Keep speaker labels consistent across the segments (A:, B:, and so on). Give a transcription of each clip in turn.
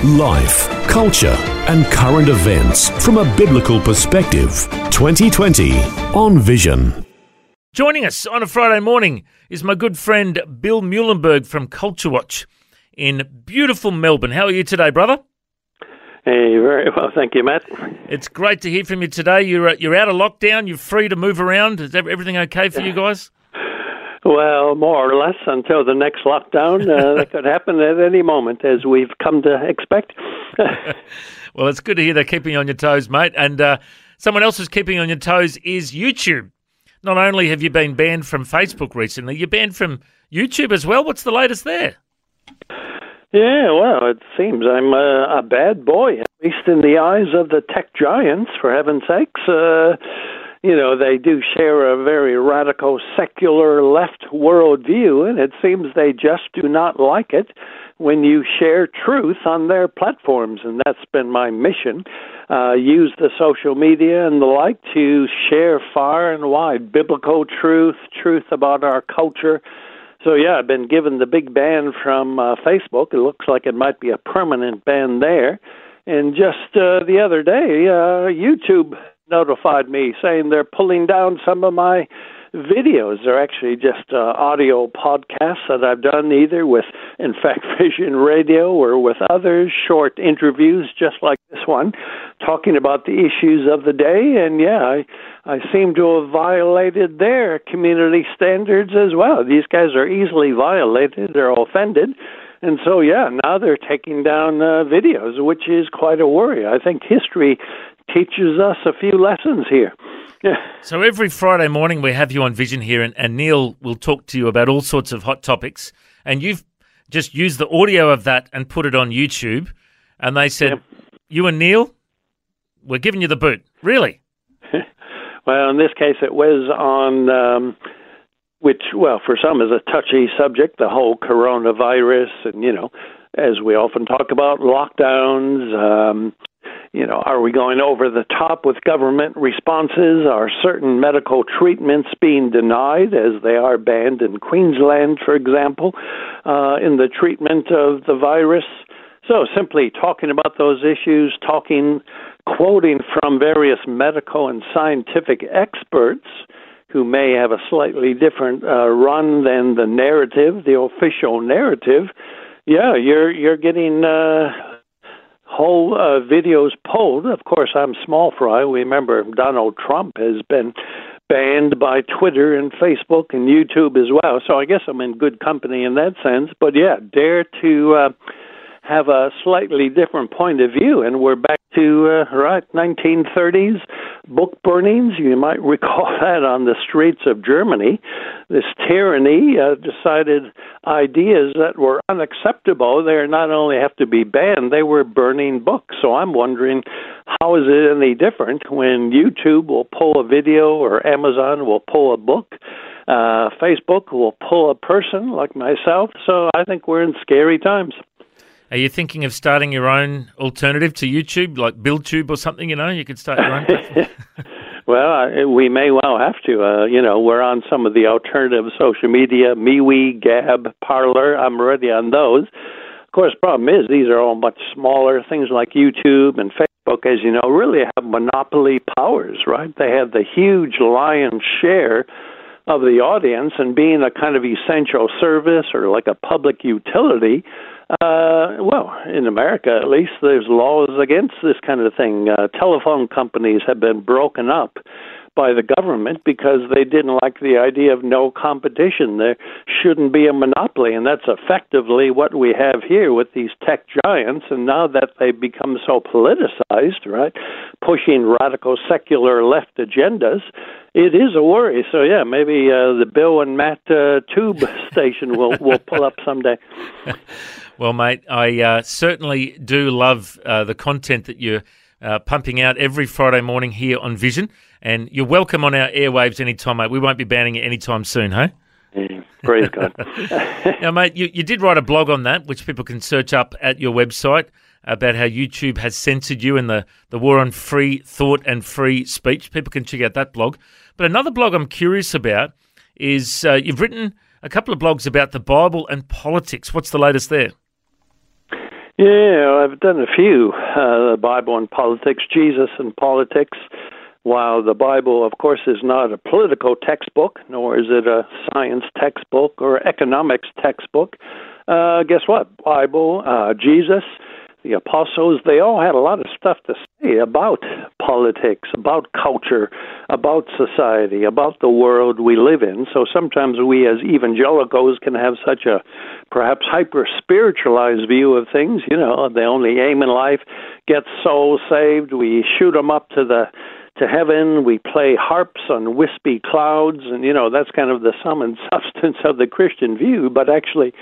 A: Life, culture, and current events from a biblical perspective. 2020 on Vision.
B: Joining us on a Friday morning is my good friend Bill Muehlenberg from Culture Watch in beautiful Melbourne. How are you today, brother?
C: Hey, very well, thank you, Matt.
B: It's great to hear from you today. You're uh, you're out of lockdown. You're free to move around. Is everything okay for you guys?
C: Well, more or less until the next lockdown. Uh, that could happen at any moment, as we've come to expect.
B: well, it's good to hear they're keeping you on your toes, mate. And uh, someone else who's keeping you on your toes is YouTube. Not only have you been banned from Facebook recently, you're banned from YouTube as well. What's the latest there?
C: Yeah, well, it seems I'm a, a bad boy, at least in the eyes of the tech giants, for heaven's sakes. Uh, you know, they do share a very radical secular left worldview, and it seems they just do not like it when you share truth on their platforms, and that's been my mission. Uh, use the social media and the like to share far and wide biblical truth, truth about our culture. So yeah, I've been given the big ban from uh, Facebook. It looks like it might be a permanent ban there. And just uh, the other day, uh, YouTube notified me saying they're pulling down some of my videos. They're actually just uh, audio podcasts that I've done either with, in fact, Vision Radio or with others, short interviews just like this one, talking about the issues of the day. And yeah, I, I seem to have violated their community standards as well. These guys are easily violated, they're offended. And so, yeah, now they're taking down uh, videos, which is quite a worry. I think history teaches us a few lessons here. Yeah.
B: so every Friday morning we have you on Vision here, and, and Neil will talk to you about all sorts of hot topics. And you've just used the audio of that and put it on YouTube. And they said. "You and Neil, we're giving you the boot." Really?
C: well, in this case, it was on. Um, which, well, for some is a touchy subject, the whole coronavirus, and you know, as we often talk about, lockdowns, um, you know, are we going over the top with government responses? Are certain medical treatments being denied, as they are banned in Queensland, for example, uh, in the treatment of the virus? So, simply talking about those issues, talking, quoting from various medical and scientific experts who may have a slightly different uh, run than the narrative, the official narrative. Yeah, you're you're getting. Uh, whole uh, videos pulled. Of course, I'm small fry. We remember Donald Trump has been banned by Twitter and Facebook and YouTube as well. So I guess I'm in good company in that sense. But yeah, dare to uh, have a slightly different point of view, and we're back to uh, right 1930s book burnings. You might recall that on the streets of Germany. This tyranny uh, decided ideas that were unacceptable. They not only have to be banned, they were burning books. So I'm wondering, how is it any different when YouTube will pull a video or Amazon will pull a book? Uh, Facebook will pull a person like myself. So I think we're in scary times.
B: Are you thinking of starting your own alternative to YouTube, like BillTube or something? You know, you could start your own.
C: well, we may well have to. Uh, you know, we're on some of the alternative social media, MeWe, Gab, Parler. I'm already on those. Of course, the problem is these are all much smaller. Things like YouTube and Facebook, as you know, really have monopoly powers, right? They have the huge lion's share of the audience, and being a kind of essential service or like a public utility uh, well, in America at least, there's laws against this kind of thing. Uh, telephone companies have been broken up by the government because they didn't like the idea of no competition. There shouldn't be a monopoly, and that's effectively what we have here with these tech giants. And now that they've become so politicized, right, pushing radical secular left agendas, it is a worry. So yeah, maybe uh, the Bill and Matt uh, tube station will will pull up someday.
B: Well, mate, I uh, certainly do love uh, the content that you're uh, pumping out every Friday morning here on Vision. And you're welcome on our airwaves anytime, mate. We won't be banning it anytime soon, huh?
C: Yeah, praise God.
B: now, mate, you, you did write a blog on that, which people can search up at your website about how YouTube has censored you and the, the war on free thought and free speech. People can check out that blog. But another blog I'm curious about is uh, you've written a couple of blogs about the Bible and politics. What's the latest there?
C: Yeah, I've done a few. Uh, the Bible and politics, Jesus and politics. While the Bible, of course, is not a political textbook, nor is it a science textbook or economics textbook, uh, guess what? Bible, uh, Jesus, the apostles, they all had a lot of stuff to say about politics, about culture, about society, about the world we live in. So sometimes we as evangelicals can have such a perhaps hyper spiritualized view of things. You know, the only aim in life get souls saved. We shoot them up to the to heaven. We play harps on wispy clouds, and you know that's kind of the sum and substance of the Christian view. But actually,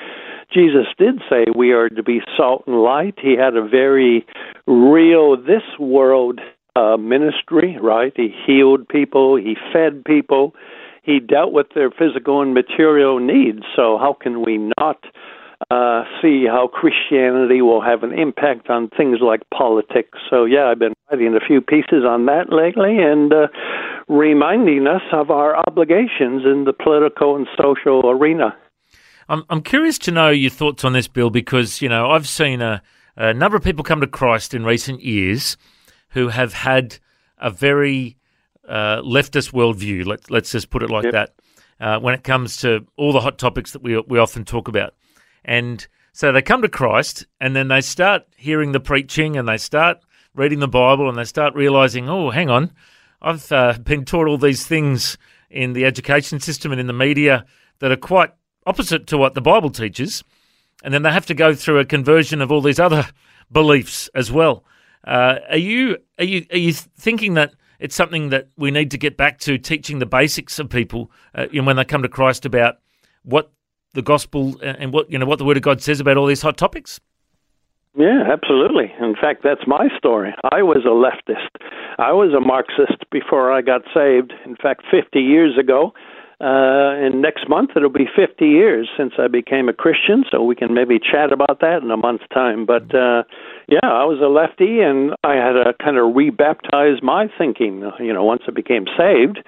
C: Jesus did say we are to be salt and light. He had a very real this world uh, ministry, right? He healed people, he fed people, he dealt with their physical and material needs. So how can we not? Uh, see how Christianity will have an impact on things like politics. So, yeah, I've been writing a few pieces on that lately and uh, reminding us of our obligations in the political and social arena.
B: I'm I'm curious to know your thoughts on this, Bill, because you know I've seen a, a number of people come to Christ in recent years who have had a very uh, leftist worldview. Let, let's just put it like yep. that. Uh, when it comes to all the hot topics that we we often talk about, and so they come to Christ, and then they start hearing the preaching, and they start reading the Bible, and they start realizing, oh, hang on, I've uh, been taught all these things in the education system and in the media that are quite opposite to what the Bible teaches, and then they have to go through a conversion of all these other beliefs as well. Uh, are you are you are you thinking that it's something that we need to get back to teaching the basics of people uh, when they come to Christ about what the gospel and what you know what the Word of God says about all these hot topics?
C: Yeah, absolutely. In fact, that's my story. I was a leftist. I was a Marxist before I got saved. In fact, 50 years ago, uh, and next month it'll be 50 years since I became a Christian, so we can maybe chat about that in a month's time. But uh, yeah, I was a lefty, and I had to kind of rebaptize my thinking. You know, once I became saved,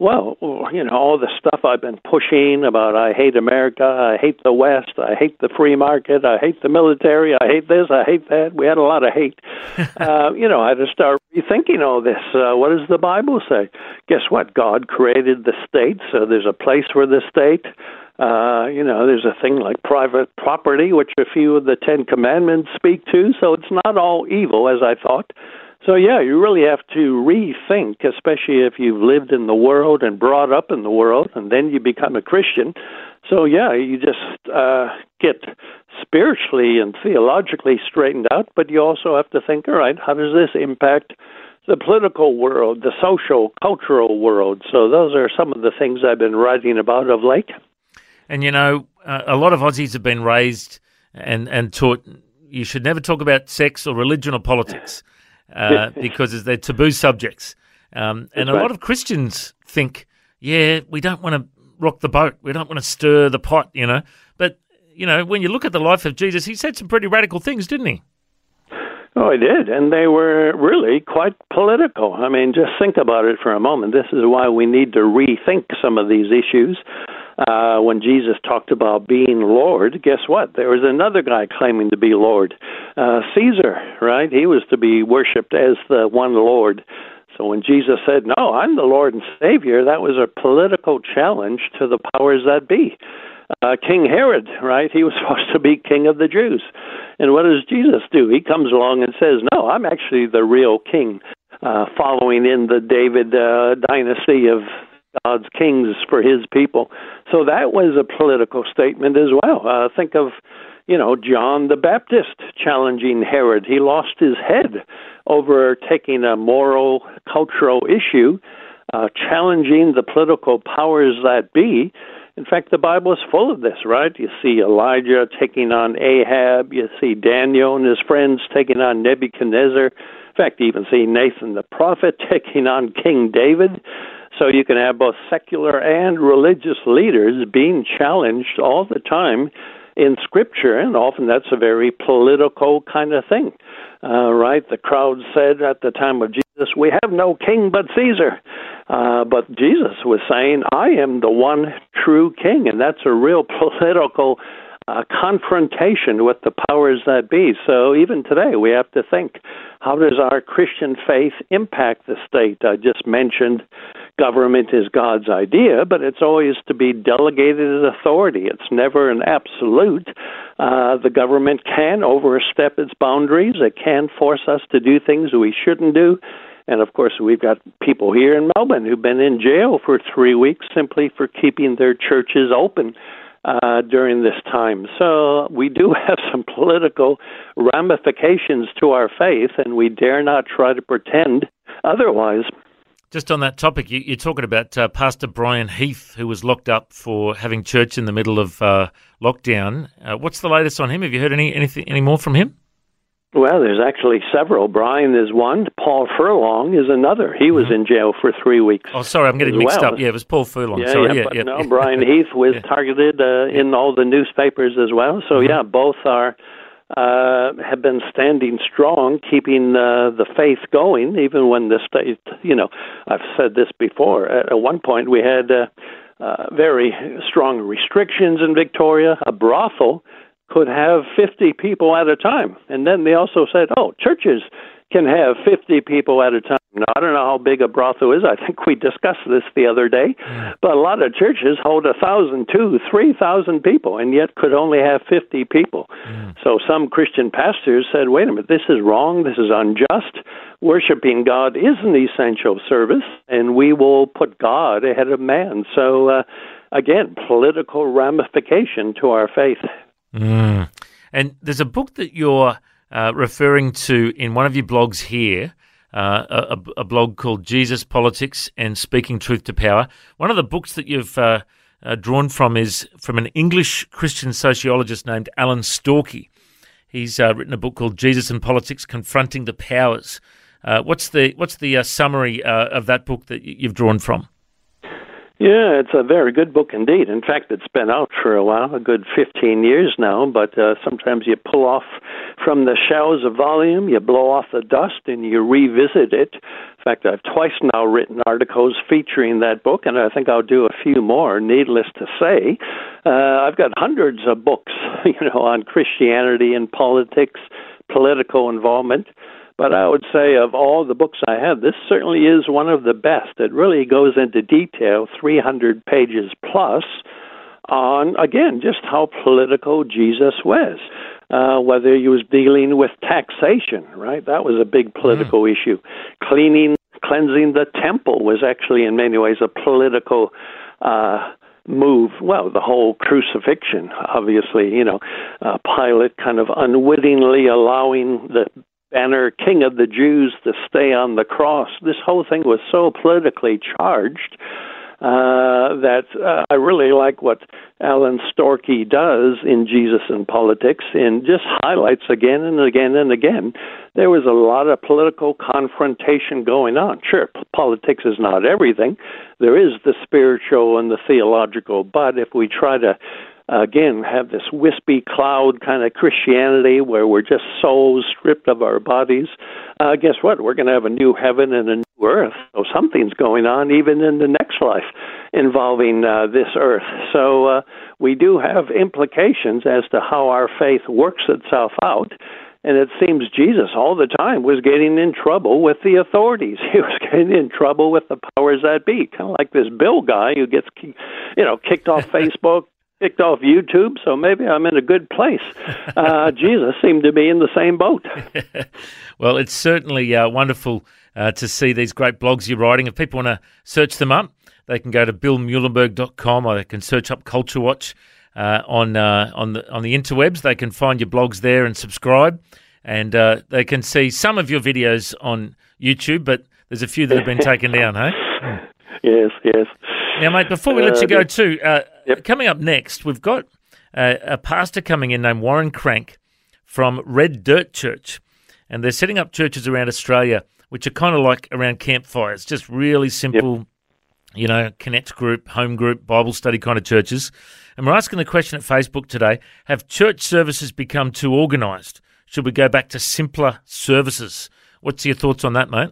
C: well, you know, all the stuff I've been pushing about I hate America, I hate the West, I hate the free market, I hate the military, I hate this, I hate that. We had a lot of hate. uh, you know, I had to start rethinking all this. Uh, what does the Bible say? Guess what? God created the state, so there's a place for the state. Uh, you know, there's a thing like private property, which a few of the Ten Commandments speak to, so it's not all evil, as I thought. So, yeah, you really have to rethink, especially if you've lived in the world and brought up in the world, and then you become a Christian. So, yeah, you just uh, get spiritually and theologically straightened out, but you also have to think, all right, how does this impact the political world, the social, cultural world? So, those are some of the things I've been writing about of late.
B: And, you know, uh, a lot of Aussies have been raised and, and taught you should never talk about sex or religion or politics uh, because they're taboo subjects. Um, and a right. lot of Christians think, yeah, we don't want to rock the boat. We don't want to stir the pot, you know. But, you know, when you look at the life of Jesus, he said some pretty radical things, didn't he?
C: Oh, he did. And they were really quite political. I mean, just think about it for a moment. This is why we need to rethink some of these issues uh, when Jesus talked about being Lord, guess what? There was another guy claiming to be Lord, uh, Caesar, right? He was to be worshipped as the one Lord. So when Jesus said, No, I'm the Lord and Savior, that was a political challenge to the powers that be. Uh, king Herod, right? He was supposed to be king of the Jews. And what does Jesus do? He comes along and says, No, I'm actually the real king, uh, following in the David uh, dynasty of God's kings for his people. So that was a political statement as well. Uh, think of, you know, John the Baptist challenging Herod. He lost his head over taking a moral, cultural issue, uh, challenging the political powers that be. In fact, the Bible is full of this, right? You see Elijah taking on Ahab. You see Daniel and his friends taking on Nebuchadnezzar In fact, you even see Nathan the prophet taking on King David. So you can have both secular and religious leaders being challenged all the time in Scripture, and often that's a very political kind of thing. Uh, right? The crowd said at the time of Jesus, We have no king but Caesar. Uh, but Jesus was saying, I am the one true king, and that's a real political uh, confrontation with the powers that be. So even today, we have to think how does our Christian faith impact the state? I just mentioned government is God's idea, but it's always to be delegated authority. It's never an absolute. Uh, the government can overstep its boundaries, it can force us to do things we shouldn't do. And of course, we've got people here in Melbourne who've been in jail for three weeks simply for keeping their churches open uh, during this time. So we do have some political ramifications to our faith, and we dare not try to pretend otherwise.
B: Just on that topic, you, are talking about uh, Pastor Brian Heath, who was locked up for having church in the middle of uh, lockdown. Uh, what's the latest on him? Have you heard any anything any more from him?
C: Well, there's actually several. Brian is one. Paul Furlong is another. He was mm-hmm. in jail for three weeks.
B: Oh, sorry, I'm getting mixed well. up. Yeah, it was Paul Furlong.
C: Yeah,
B: sorry,
C: yeah, yeah, but no, Brian Heath was yeah. targeted uh, in all the newspapers as well. So mm-hmm. yeah, both are uh, have been standing strong, keeping uh, the faith going, even when the state. You know, I've said this before. At, at one point, we had. Uh, uh, very strong restrictions in Victoria. A brothel could have 50 people at a time. And then they also said, oh, churches can have 50 people at a time. Now, I don't know how big a brothel is. I think we discussed this the other day. But a lot of churches hold a thousand, two, three thousand people, and yet could only have 50 people. Mm. So some Christian pastors said, wait a minute, this is wrong. This is unjust. Worshiping God is an essential service, and we will put God ahead of man. So, uh, again, political ramification to our faith.
B: Mm. And there's a book that you're uh, referring to in one of your blogs here. Uh, a, a, blog called Jesus Politics and Speaking Truth to Power. One of the books that you've uh, uh, drawn from is from an English Christian sociologist named Alan Storkey. He's uh, written a book called Jesus and Politics: Confronting the Powers. Uh, what's the what's the summary of that book that you've drawn from?
C: Yeah, it's a very good book indeed. In fact, it's been out for a while, a good 15 years now, but uh, sometimes you pull off from the shelves of volume, you blow off the dust, and you revisit it. In fact, I've twice now written articles featuring that book, and I think I'll do a few more, needless to say. Uh, I've got hundreds of books, you know, on Christianity and politics, political involvement. But I would say of all the books I have, this certainly is one of the best. It really goes into detail, 300 pages plus, on, again, just how political Jesus was. Uh, whether he was dealing with taxation, right? That was a big political mm. issue. Cleaning, cleansing the temple was actually, in many ways, a political uh, move. Well, the whole crucifixion, obviously, you know, uh, Pilate kind of unwittingly allowing the banner King of the Jews to stay on the cross. This whole thing was so politically charged uh, that uh, I really like what Alan Storkey does in Jesus and Politics and just highlights again and again and again. There was a lot of political confrontation going on. Sure, politics is not everything. There is the spiritual and the theological, but if we try to again have this wispy cloud kind of Christianity where we're just souls stripped of our bodies. Uh, guess what? We're going to have a new heaven and a new earth. So something's going on even in the next life involving uh, this earth. So uh, we do have implications as to how our faith works itself out. And it seems Jesus all the time was getting in trouble with the authorities. He was getting in trouble with the powers that be, kind of like this Bill guy who gets, you know, kicked off Facebook, kicked off YouTube, so maybe I'm in a good place. Uh, Jesus seemed to be in the same boat.
B: well, it's certainly uh, wonderful uh, to see these great blogs you're writing. If people want to search them up, they can go to billmuehlenberg.com or they can search up Culture Watch uh, on uh, on the on the interwebs. They can find your blogs there and subscribe, and uh, they can see some of your videos on YouTube. But there's a few that have been taken down, hey?
C: Yes, yes.
B: Now, mate, before we let you go, too, Yep. Coming up next, we've got uh, a pastor coming in named Warren Crank from Red Dirt Church. and they're setting up churches around Australia, which are kind of like around campfires, just really simple, yep. you know, connect group, home group, Bible study kind of churches. And we're asking the question at Facebook today Have church services become too organised? Should we go back to simpler services? What's your thoughts on that, mate?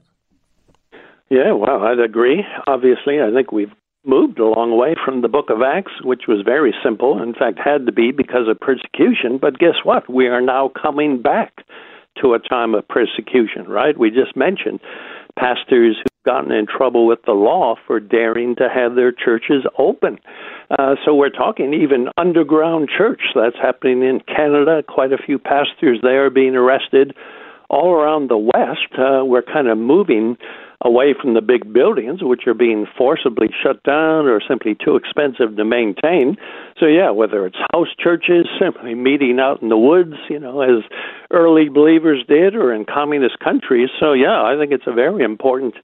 C: Yeah, well, I'd agree. Obviously, I think we've moved a long way from the book of Acts, which was very simple, in fact, had to be because of persecution. But guess what? We are now coming back to a time of persecution, right? We just mentioned pastors who've gotten in trouble with the law for daring to have their churches open. Uh, so we're talking even underground church that's happening in Canada. Quite a few pastors there being arrested. All around the West, uh, we're kind of moving away from the big buildings, which are being forcibly shut down or simply too expensive to maintain. So, yeah, whether it's house churches, simply meeting out in the woods, you know, as early believers did, or in communist countries. So, yeah, I think it's a very important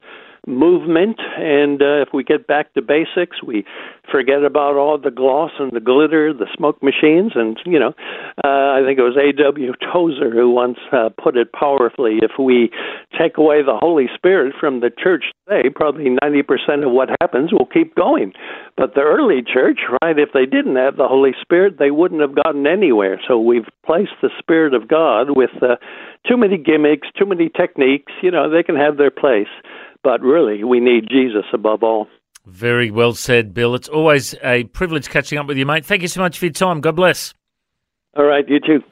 C: movement. And uh, if we get back to basics, we forget about all the gloss and the glitter, the smoke machines. And, you know, uh, I think it was A.W. Tozer who once uh, put it powerfully if we take away the Holy Spirit from the church today, probably 90% of what happens will keep going. But the early church, right, if they didn't have the Holy Spirit, they wouldn't have gotten anywhere. So we've placed the Spirit of God with uh, too many gimmicks, too many techniques. You know, they can have their place but really, we need Jesus above all.
B: Very well said, Bill. It's always a privilege catching up with you, mate. Thank you so much for your time. God bless.
C: All right, you too.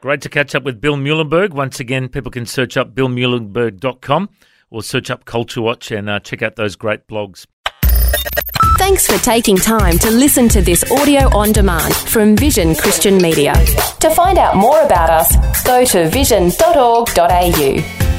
B: Great to catch up with Bill Muehlenberg. Once again, people can search up billmuehlenberg.com or search up Culture Watch and uh, check out those great blogs.
D: Thanks for taking time to listen to this audio on demand from Vision Christian Media. To find out more about us, go to vision.org.au.